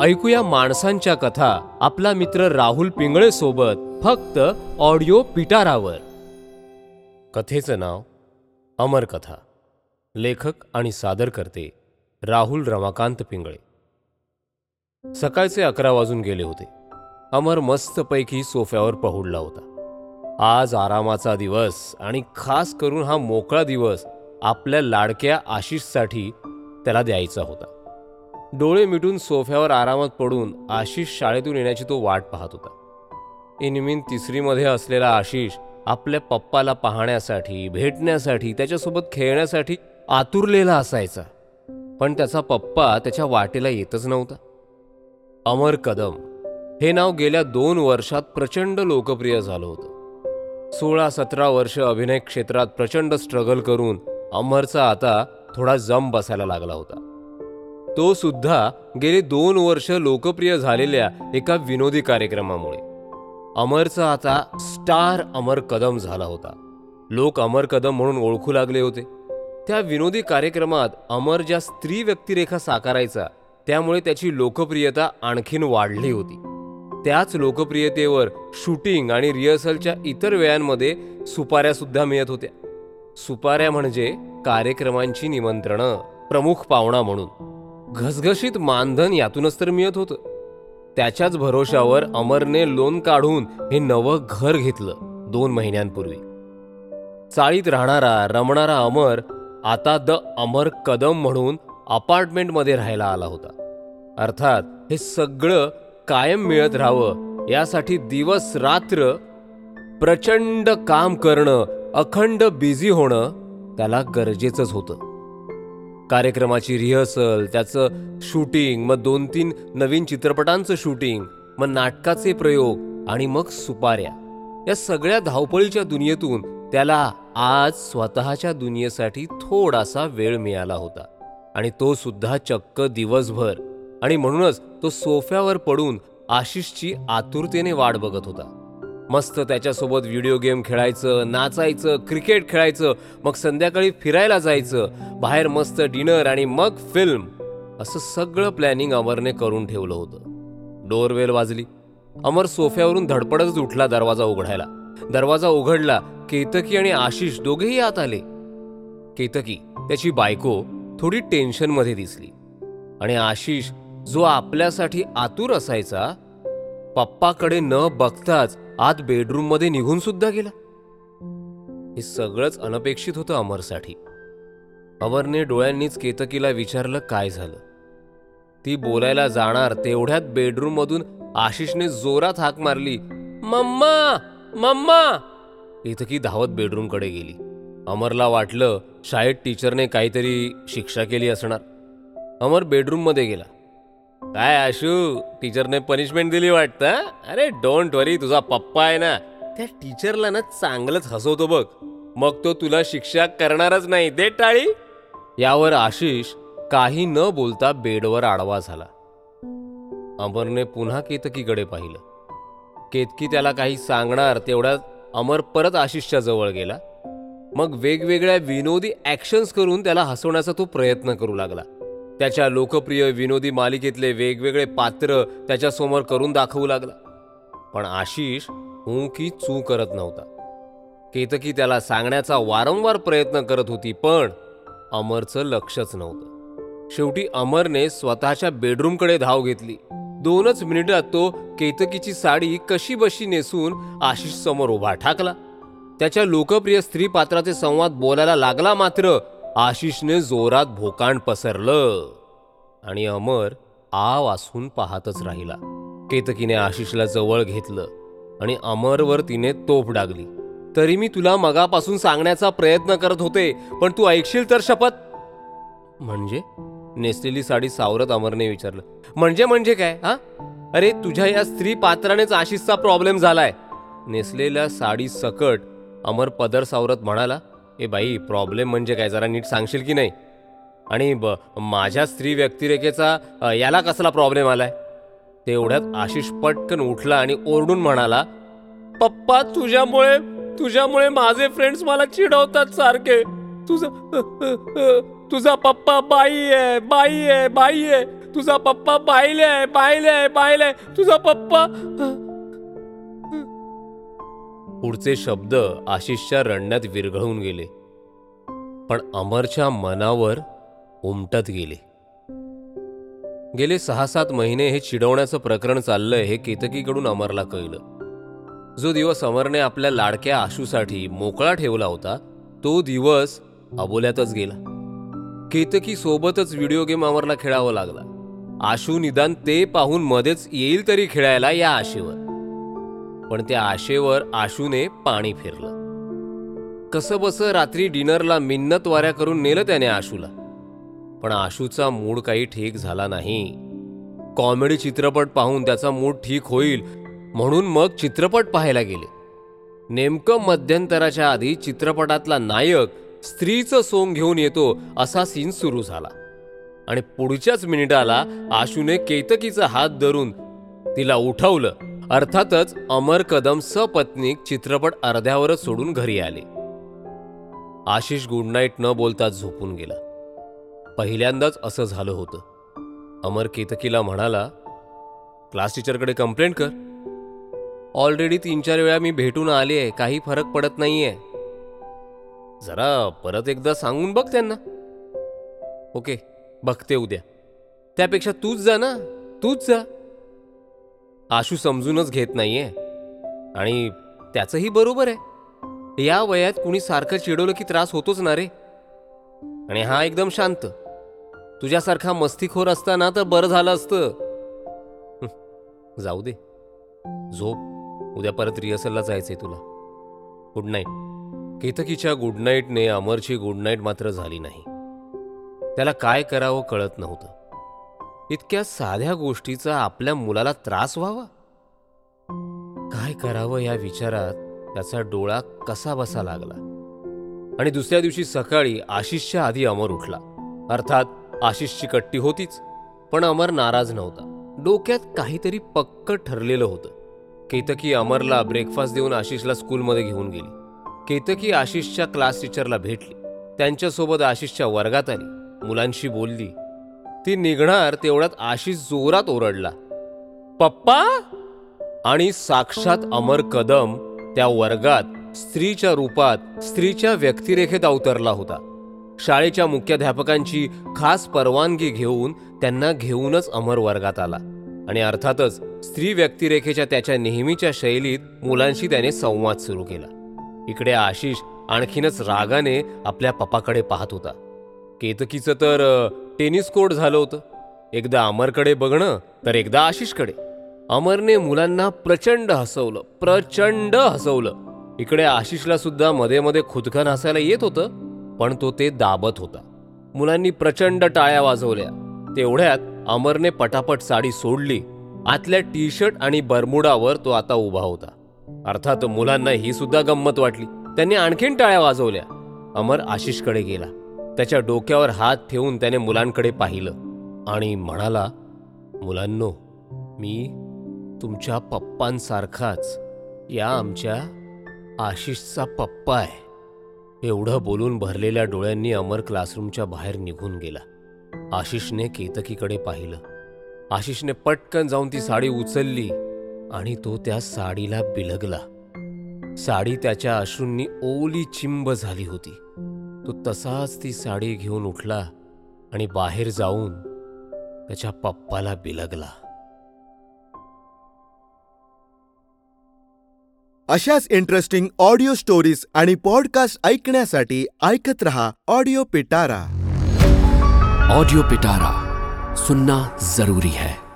ऐकूया माणसांच्या कथा आपला मित्र राहुल पिंगळे सोबत फक्त ऑडिओ पिटारावर. कथेचं नाव अमर कथा. लेखक आणि सादर करते राहुल रमाकांत पिंगळे. सकाळचे अकरा वाजून गेले होते. अमर मस्तपैकी सोफ्यावर पहुडला होता. आज आरामाचा दिवस आणि खास करून हा मोकळा दिवस आपल्या लाडक्या आशिषसाठी त्याला द्यायचा होता. डोळे मिटून सोफ्यावर आरामात पडून आशिष शाळेतून येण्याची तो वाट पाहत होता. इनमिन तिसरीमध्ये असलेला आशिष आपल्या पप्पाला पाहण्यासाठी भेटण्यासाठी त्याच्यासोबत खेळण्यासाठी आतुरलेला असायचा. पण त्याचा पप्पा त्याच्या वाटेला येतच नव्हता. अमर कदम हे नाव गेल्या दोन वर्षात प्रचंड लोकप्रिय झालं होतं. सोळा सतरा वर्ष अभिनय क्षेत्रात प्रचंड स्ट्रगल करून अमरचा आता थोडा जम बसायला लागला होता. तो सुद्धा गेले दोन वर्ष लोकप्रिय झालेल्या एका विनोदी कार्यक्रमामुळे. अमरचा आता स्टार अमर कदम झाला होता. लोक अमर कदम म्हणून ओळखू लागले होते. त्या विनोदी कार्यक्रमात अमर ज्या स्त्री व्यक्तिरेखा साकारायचा त्यामुळे त्याची लोकप्रियता आणखीन वाढली होती. त्याच लोकप्रियतेवर शूटिंग आणि रिहर्सलच्या इतर वेळांमध्ये सुपाऱ्यासुद्धा मिळत होत्या. सुपाऱ्या म्हणजे कार्यक्रमांची निमंत्रणं प्रमुख पाहुणा म्हणून. घसघशीत मानधन यातूनच तर मिळत होतं. त्याच्याच भरोशावर अमरने लोन काढून हे नवं घर घेतलं दोन महिन्यांपूर्वी. चाळीत राहणारा रमणारा अमर आता द अमर कदम म्हणून अपार्टमेंटमध्ये राहायला आला होता. अर्थात हे सगळं कायम मिळत राहावं यासाठी दिवस रात्र प्रचंड काम करणं अखंड बिझी होणं त्याला गरजेचंच होतं. कार्यक्रमाची रिहर्सल त्याचं शूटिंग मग दोन तीन नवीन चित्रपटांचं शूटिंग मग नाटकाचे प्रयोग आणि मग सुपाऱ्या. या सगळ्या धावपळीच्या दुनियेतून त्याला आज स्वतःच्या दुनियेसाठी थोडासा वेळ मिळाला होता. आणि तो सुद्धा चक्क दिवसभर. आणि म्हणूनच तो सोफ्यावर पडून आशिषची आतुरतेने वाट बघत होता. मस्त त्याच्यासोबत व्हिडिओ गेम खेळायचं नाचायचं क्रिकेट खेळायचं मग संध्याकाळी फिरायला जायचं बाहेर मस्त डिनर आणि मग फिल्म असं सगळं प्लॅनिंग अमरने करून ठेवलं होतं. डोरवेल वाजली. अमर सोफ्यावरून धडपडतच उठला दरवाजा उघडायला. दरवाजा उघडला केतकी आणि आशिष दोघेही आत आले. केतकी त्याची बायको थोडी टेन्शनमध्ये दिसली. आणि आशिष जो आपल्यासाठी आतुर असायचा पप्पाकडे न बघताच आत बेडरूममध्ये निघून सुद्धा गेला. हे सगळंच अनपेक्षित होतं अमरसाठी. अमरने डोळ्यांनीच केतकीला विचारलं काय झालं. ती बोलायला जाणार तेवढ्यात बेडरूममधून आशिषने जोरात हाक मारली मम्मा! मम्मा! केतकी धावत बेडरूमकडे गेली. अमरला वाटलं शाळेत टीचरने काहीतरी शिक्षा केली असणार. अमर बेडरूममध्ये गेला. काय आशू टीचरने पनिशमेंट दिली वाटतं अरे डोंट वरी तुझा पप्पा आहे ना. त्या टीचरला ना चांगलंच हसवतो बघ. मग तो तुला शिक्षा करणारच नाही दे टाळी. यावर आशिष काही न बोलता बेडवर आडवा झाला. अमरने पुन्हा केतकीकडे पाहिलं. केतकी त्याला काही सांगणार तेवढ्यात अमर परत आशिषच्या जवळ गेला. मग वेगवेगळ्या विनोदी ॲक्शन्स करून त्याला हसवण्याचा तो प्रयत्न करू लागला. त्याच्या लोकप्रिय विनोदी मालिकेतले वेगवेगळे पात्र त्याच्यासमोर करून दाखवू लागला. पण आशिष हू की चू करत नव्हता. केतकी त्याला सांगण्याचा वारंवार प्रयत्न करत होती पण अमरचं लक्षच नव्हतं. शेवटी अमरने स्वतःच्या बेडरूमकडे धाव घेतली. दोनच मिनिटात तो केतकीची साडी कशी बशी नेसून आशिष समोर उभा ठाकला. त्याच्या लोकप्रिय स्त्री पात्राचे संवाद बोलायला लागला मात्र आशिषने जोरात भोकांड पसरलं आणि अमर आ वासून पाहतच राहिला. केतकीने आशिषला जवळ घेतलं आणि अमरवर तिने तोफ डागली. तरी मी तुला मगापासून सांगण्याचा प्रयत्न करत होते पण तू ऐकशील तर शपथ? म्हणजे? नेसलेली साडी सावरत अमरने विचारलं. म्हणजे म्हणजे काय हा? अरे तुझ्या या स्त्री पात्रानेच आशिषचा प्रॉब्लेम झालाय. नेसलेल्या साडी सकट अमर पदर सावरत म्हणाला ए बाई प्रॉब्लेम म्हणजे काय? जरा नीट सांगशील की नाही? आणि ब माझ्या स्त्री व्यक्तिरेखेचा याला कसला प्रॉब्लेम आलाय? तेवढ्यात आशिष पटकन उठला आणि ओरडून म्हणाला पप्पा तुझ्यामुळे तुझ्यामुळे माझे फ्रेंड्स मला चिडवतात सारखे. तुझा तुझा पप्पा बाई आहे बाई आहे बाई आहे. तुझा पप्पा पाहिलंय आहे पाहिलंय तुझा पप्पा पुढचे शब्द आशिषच्या रडण्यात विरघळून गेले. पण अमरच्या मनावर उमटत गेले. गेले सहा सात महिने हे चिडवण्याचं प्रकरण चाललंय हे केतकीकडून अमरला कळलं. जो दिवस अमरने आपल्या लाडक्या आशूसाठी मोकळा ठेवला होता तो दिवस अबोल्यातच गेला. केतकी सोबतच व्हिडिओ गेम अमरला खेळावा लागला. आशू निदान ते पाहून मध्येच येईल तरी खेळायला या आशेवर. पण त्या आशेवर आशूने पाणी फिरलं. कसं बसं रात्री डिनरला मिन्नत वाऱ्या करून नेलं त्याने आशूला. पण आशूचा मूड काही ठीक झाला नाही. कॉमेडी चित्रपट पाहून त्याचा मूड ठीक होईल म्हणून मग चित्रपट पाहायला गेले. नेमकं मध्यंतराच्या आधी चित्रपटातला नायक स्त्रीचं सोंग घेऊन येतो असा सीन सुरू झाला. आणि पुढच्याच मिनिटाला आशूने केतकीचा हात धरून तिला उठवलं. अर्थातच अमर कदम सपत्नीक चित्रपट अर्ध्यावरच सोडून घरी आले. आशिष गुड नाईट न बोलताच झोपून गेला. पहिल्यांदाच असं झालं होतं. अमर केतकीला म्हणाला क्लास टीचरकडे कंप्लेंट कर. ऑलरेडी तीन चार वेळा मी भेटून आले आहे काही फरक पडत नाहीये. जरा परत एकदा सांगून बघ त्यांना. ओके बघते उद्या. त्यापेक्षा तूच जा ना तूच जा. आशू समजूनच घेत नाहीये. आणि त्याचंही बरोबर आहे. या वयात कुणी सारखं चिडवलं की त्रास होतोच ना रे. आणि हा एकदम शांत. तुझ्यासारखा मस्तीखोर असताना तर बरं झालं असतं. जाऊ दे. झोप. उद्या परत रिहर्सलला जायचंय तुला. गुड नाईट केतकीच्या गुड नाईटने अमरची गुड नाईट मात्र झाली नाही. त्याला काय करावं कळत नव्हतं. इतक्या साध्या गोष्टीचा आपल्या मुलाला त्रास व्हावा? काय करावं या विचारात त्याचा डोळा कसा बसा लागला? आणि दुसऱ्या दिवशी सकाळी आशिषच्या आधी अमर उठला. अर्थात आशिषची कट्टी होतीच पण अमर नाराज नव्हता. डोक्यात काहीतरी पक्क ठरलेलं होतं. केतकी अमरला ब्रेकफास्ट देऊन आशिषला स्कूलमध्ये घेऊन गेली. केतकी आशिषच्या क्लास टीचरला भेटली. त्यांच्यासोबत आशिषच्या वर्गात आली. मुलांशी बोलली. ती निघणार तेवढ्यात आशिष जोरात ओरडला. पप्पा! आणि साक्षात अमर कदम त्या वर्गात स्त्रीच्या रूपात स्त्रीच्या व्यक्तिरेखेत अवतरला होता. शाळेच्या मुख्याध्यापकांची खास परवानगी घेऊन त्यांना घेऊनच अमर वर्गात आला. आणि अर्थातच स्त्री व्यक्तिरेखेच्या त्याच्या नेहमीच्या शैलीत मुलांशी त्याने संवाद सुरू केला. इकडे आशिष आणखीनच रागाने आपल्या पप्पाकडे पाहत होता. केतकीचं तर टेनिस कोर्ट झालं होतं. एकदा अमरकडे बघणं तर एकदा आशिषकडे. अमरने मुलांना प्रचंड हसवलं प्रचंड हसवलं. इकडे आशिषला सुद्धा मध्ये मध्ये खुदकन हसायला येत होतं पण तो ते दाबत होता. मुलांनी प्रचंड टाळ्या वाजवल्या. तेवढ्यात अमरने पटापट साडी सोडली. आतल्या टी शर्ट आणि बरमुडावर तो आता उभा होता. अर्थात मुलांना ही सुद्धा गंमत वाटली. त्यांनी आणखीन टाळ्या वाजवल्या. अमर आशिषकडे गेला. त्याच्या डोक्यावर हात ठेवून त्याने मुलांकडे पाहिलं आणि म्हणाला मुलांनो मी तुमच्या पप्पांसारखाच या आमच्या आशिषचा पप्पा आहे. एवढं बोलून भरलेल्या डोळ्यांनी अमर क्लासरूमच्या बाहेर निघून गेला. आशिषने केतकीकडे पाहिलं. आशिषने पटकन जाऊन ती साडी उचलली आणि तो त्या साडीला बिलगला. साडी त्याच्या अश्रूंनी ओली चिंब झाली होती. तो तसाच ती साडी घेऊन उठला आणि बाहेर जाऊन त्याच्या पप्पाला बिलगला. अशाच इंटरेस्टिंग ऑडिओ स्टोरीज आणि पॉडकास्ट ऐकण्यासाठी ऐकत रहा ऑडिओ पिटारा ऑडियो पिटारा सुनना जरूरी है.